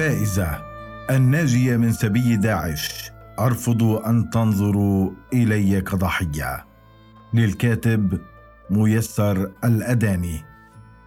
فائزة الناجية من سبي داعش أرفض أن تنظروا إلي كضحية. للكاتب ميسر الأداني.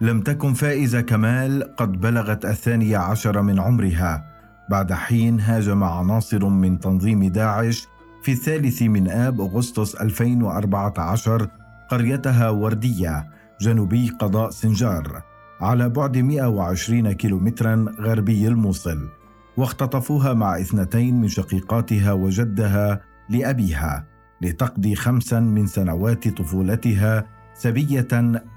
لم تكن فائزة كمال قد بلغت الثانية عشر من عمرها. بعد حين هاجم عناصر من تنظيم داعش في الثالث من آب أغسطس 2014 قريتها وردية جنوبي قضاء سنجار. على بعد 120 كيلومترا غربي الموصل واختطفوها مع اثنتين من شقيقاتها وجدها لأبيها لتقضي خمسا من سنوات طفولتها سبية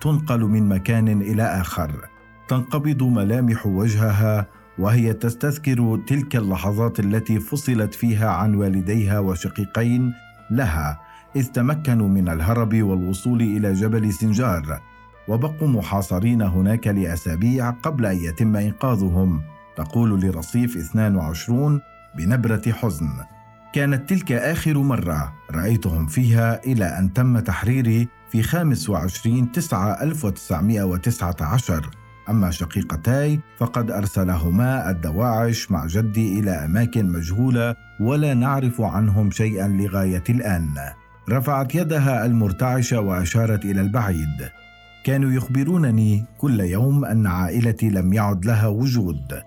تنقل من مكان إلى آخر. تنقبض ملامح وجهها وهي تستذكر تلك اللحظات التي فصلت فيها عن والديها وشقيقين لها إذ تمكنوا من الهرب والوصول إلى جبل سنجار. وبقوا محاصرين هناك لأسابيع قبل أن يتم إنقاذهم. تقول لرصيف 22 بنبرة حزن. كانت تلك آخر مرة رأيتهم فيها إلى أن تم تحريري في 25 9 1919 أما شقيقتاي فقد أرسلهما الدواعش مع جدي إلى أماكن مجهولة ولا نعرف عنهم شيئا لغاية الآن. رفعت يدها المرتعشة وأشارت إلى البعيد. كانوا يخبرونني كل يوم أن عائلتي لم يعد لها وجود.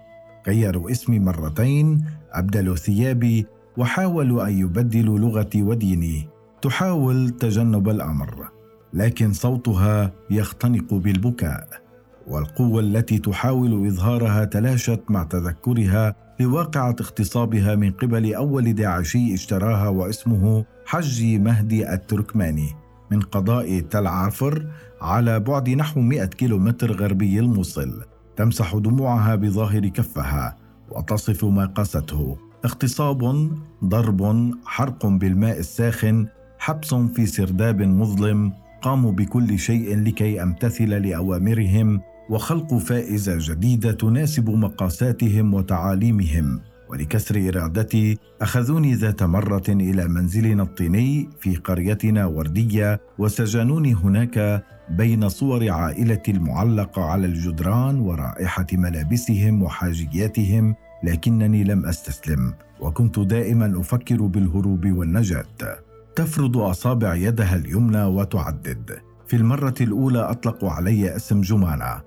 غيروا اسمي مرتين أبدلوا ثيابي وحاولوا أن يبدلوا لغتي وديني. تحاول تجنب الأمر لكن صوتها يختنق بالبكاء. والقوة التي تحاول إظهارها تلاشت مع تذكرها لواقعه اغتصابها من قبل أول داعشي اشتراها واسمه حجي مهدي التركماني. من قضاء تل عافر على بعد نحو 100 كيلومتر غربي الموصل تمسح دموعها بظاهر كفها وتصف ما قاسته. اغتصاب ضرب حرق بالماء الساخن حبس في سرداب مظلم قاموا بكل شيء لكي أمتثل لأوامرهم وخلق فائزة جديدة تناسب مقاساتهم وتعاليمهم. ولكسر إرادتي أخذوني ذات مرة إلى منزلنا الطيني في قريتنا وردية وسجنوني هناك بين صور عائلتي المعلقة على الجدران ورائحة ملابسهم وحاجياتهم لكنني لم أستسلم وكنت دائما أفكر بالهروب والنجاة. تفرض أصابع يدها اليمنى وتعدد. في المرة الأولى أطلقوا علي اسم جمانة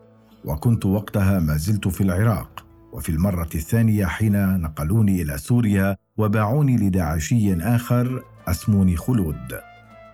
وكنت وقتها ما زلت في العراق. وفي المرة الثانية حين نقلوني إلى سوريا وباعوني لداعشي آخر اسموني خلود.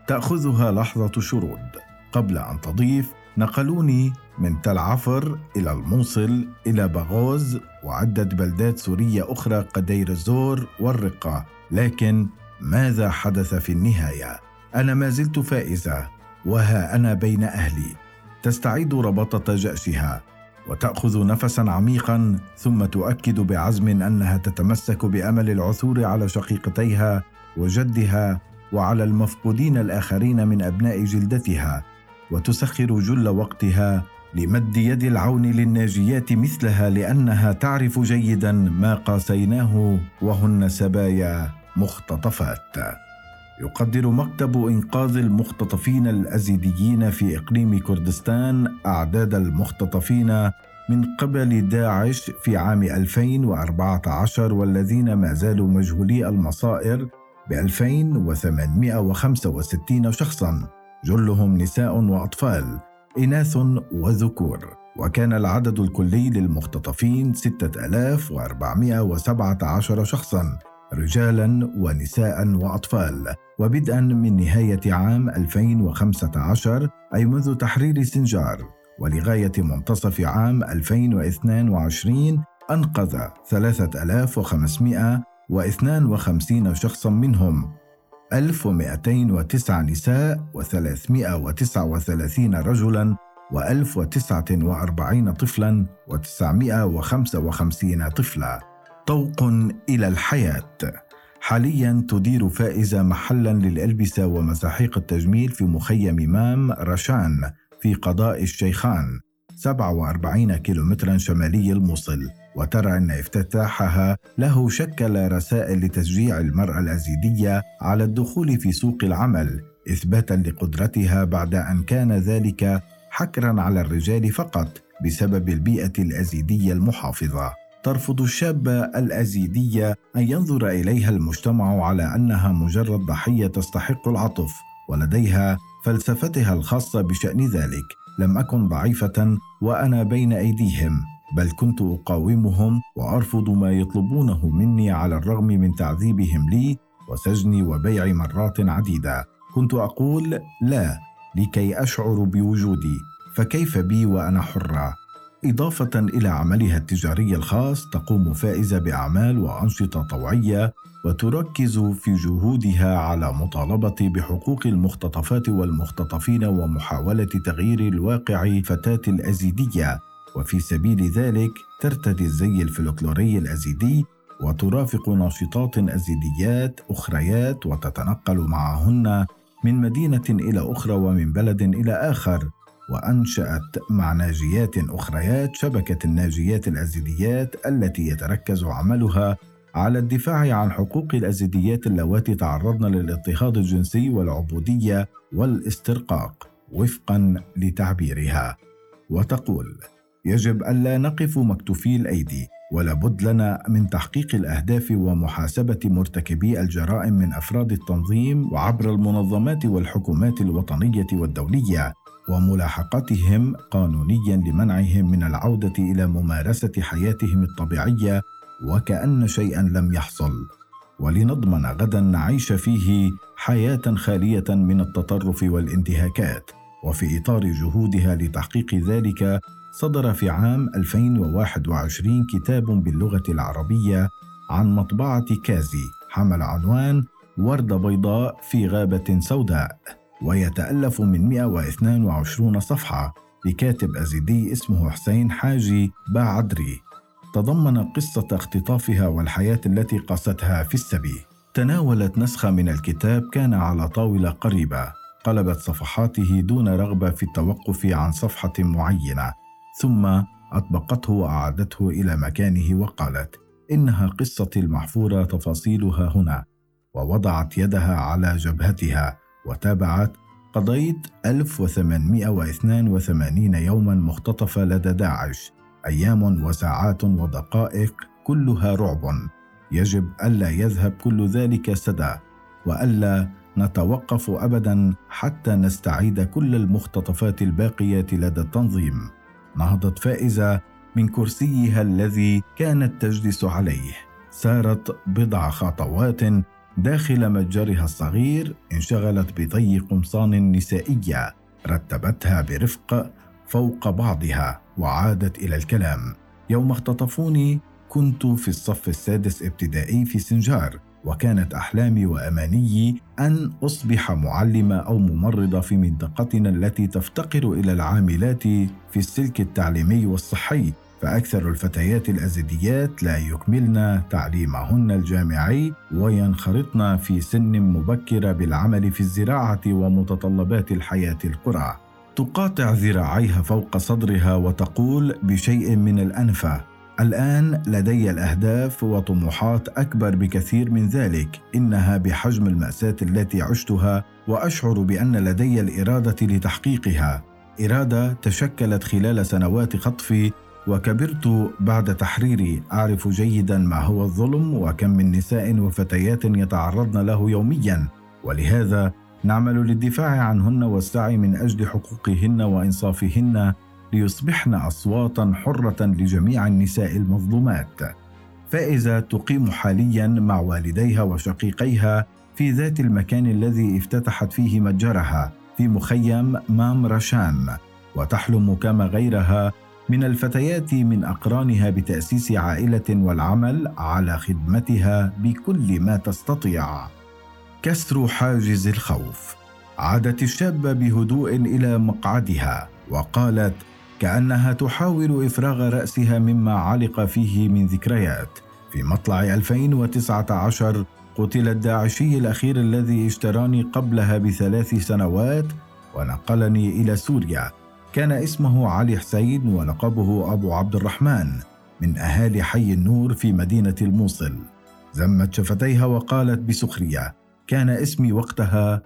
تأخذها لحظة شرود. قبل أن تضيف نقلوني من تل عفر إلى الموصل إلى باغوز وعدة بلدات سورية أخرى قدير الزور والرقة. لكن ماذا حدث في النهاية؟ أنا ما زلت فائزة وها أنا بين أهلي. تستعيد ربطة جأشها. وتأخذ نفسا عميقا ثم تؤكد بعزم أنها تتمسك بأمل العثور على شقيقتيها وجدها وعلى المفقودين الآخرين من أبناء جلدتها وتسخر جل وقتها لمد يد العون للناجيات مثلها لأنها تعرف جيدا ما قاسيناه وهن سبايا مختطفات. يقدر مكتب إنقاذ المختطفين الأزيديين في إقليم كردستان أعداد المختطفين من قبل داعش في عام 2014 والذين ما زالوا مجهولي المصائر ب 2865 شخصا. جلهم نساء وأطفال إناث وذكور. وكان العدد الكلي للمختطفين 6417 شخصا. رجالا ونساء وأطفال وبدءا من نهاية عام 2015 أي منذ تحرير سنجار. ولغاية منتصف عام 2022 أنقذ 3552 شخصا منهم. 1209 نساء و339 رجلا و1049 طفلا و955 طفلا. طوق إلى الحياة. حاليا تدير فائزة محلا للألبسة ومساحيق التجميل في مخيم مام رشان في قضاء الشيخان 47 كيلومترا شمالي الموصل. وترى أن افتتاحها له شكل رسائل لتشجيع المرأة الأزيدية على الدخول في سوق العمل إثباتا لقدرتها بعد أن كان ذلك حكرا على الرجال فقط بسبب البيئة الأزيدية المحافظة. ترفض الشابة الأزيدية أن ينظر إليها المجتمع على أنها مجرد ضحية تستحق العطف ولديها فلسفتها الخاصة بشأن ذلك. لم أكن ضعيفة وأنا بين أيديهم بل كنت أقاومهم وأرفض ما يطلبونه مني على الرغم من تعذيبهم لي وسجني وبيع مرات عديدة. كنت أقول لا لكي أشعر بوجودي فكيف بي وأنا حرة؟ إضافة إلى عملها التجاري الخاص تقوم فائزة بأعمال وأنشطة طوعية وتركز في جهودها على مطالبة بحقوق المختطفات والمختطفين ومحاولة تغيير الواقع فتاة الأزيدية. وفي سبيل ذلك ترتدي الزي الفلكلوري الأزيدي وترافق ناشطات أزيديات أخريات وتتنقل معهن من مدينة إلى أخرى ومن بلد إلى آخر. وأنشأت مع ناجيات أخريات شبكة الناجيات الأزيديات التي يتركز عملها على الدفاع عن حقوق الأزيديات اللواتي تعرضن للاضطهاد الجنسي والعبودية والاسترقاق وفقا لتعبيرها. وتقول يجب ألا نقف مكتوفي الأيدي ولابد لنا من تحقيق الأهداف ومحاسبة مرتكبي الجرائم من أفراد التنظيم وعبر المنظمات والحكومات الوطنية والدولية. وملاحقتهم قانونيا لمنعهم من العودة إلى ممارسة حياتهم الطبيعية وكأن شيئا لم يحصل. ولنضمن غدا نعيش فيه حياة خالية من التطرف والانتهاكات. وفي إطار جهودها لتحقيق ذلك صدر في عام 2021 كتاب باللغة العربية عن مطبعة كازي حمل عنوان ورده بيضاء في غابة سوداء. ويتألف من 122 صفحة لكاتب أزيدي اسمه حسين حاجي باعدري. تضمن قصة اختطافها والحياة التي قاستها في السبي. تناولت نسخة من الكتاب كان على طاولة قريبة. قلبت صفحاته دون رغبة في التوقف عن صفحة معينة. ثم أطبقته وأعادته إلى مكانه وقالت إنها قصتي المحفورة تفاصيلها هنا. ووضعت يدها على جبهتها. وتابعت قضيت 1882 يوما مختطفة لدى داعش. أيام وساعات ودقائق كلها رعب. يجب ألا يذهب كل ذلك سدى وألا نتوقف أبدا حتى نستعيد كل المختطفات الباقية لدى التنظيم. نهضت فائزة من كرسيها الذي كانت تجلس عليه. سارت بضع خطوات داخل متجرها الصغير انشغلت بطي قمصان نسائيه رتبتها برفق فوق بعضها وعادت إلى الكلام. يوم اختطفوني كنت في الصف السادس ابتدائي في سنجار وكانت أحلامي وأمانيي أن أصبح معلمه أو ممرضة في منطقتنا التي تفتقر إلى العاملات في السلك التعليمي والصحي. فأكثر الفتيات الأزيديات لا يكملن تعليمهن الجامعي وينخرطن في سن مبكرة بالعمل في الزراعة ومتطلبات الحياة القرى. تقاطع ذراعيها فوق صدرها وتقول بشيء من الأنفة: الآن لدي الأهداف وطموحات أكبر بكثير من ذلك، إنها بحجم المأساة التي عشتها وأشعر بأن لدي الإرادة لتحقيقها. إرادة تشكلت خلال سنوات خطفي وكبرت بعد تحريري أعرف جيدا ما هو الظلم وكم من نساء وفتيات يتعرضن له يوميا. ولهذا نعمل للدفاع عنهن والسعي من أجل حقوقهن وإنصافهن ليصبحن اصواتا حرة لجميع النساء المظلومات. فائزه تقيم حاليا مع والديها وشقيقيها في ذات المكان الذي افتتحت فيه متجرها في مخيم مام رشان وتحلم كما غيرها من الفتيات من أقرانها بتأسيس عائلة والعمل على خدمتها بكل ما تستطيع. كسر حاجز الخوف. عادت الشابة بهدوء إلى مقعدها وقالت كأنها تحاول إفراغ رأسها مما علق فيه من ذكريات. في مطلع 2019 قتل الداعشي الأخير الذي اشتراني قبلها بثلاث سنوات ونقلني إلى سوريا. كان اسمه علي حسين ولقبه أبو عبد الرحمن من أهالي حي النور في مدينة الموصل. زمت شفتيها وقالت بسخرية كان اسمي وقتها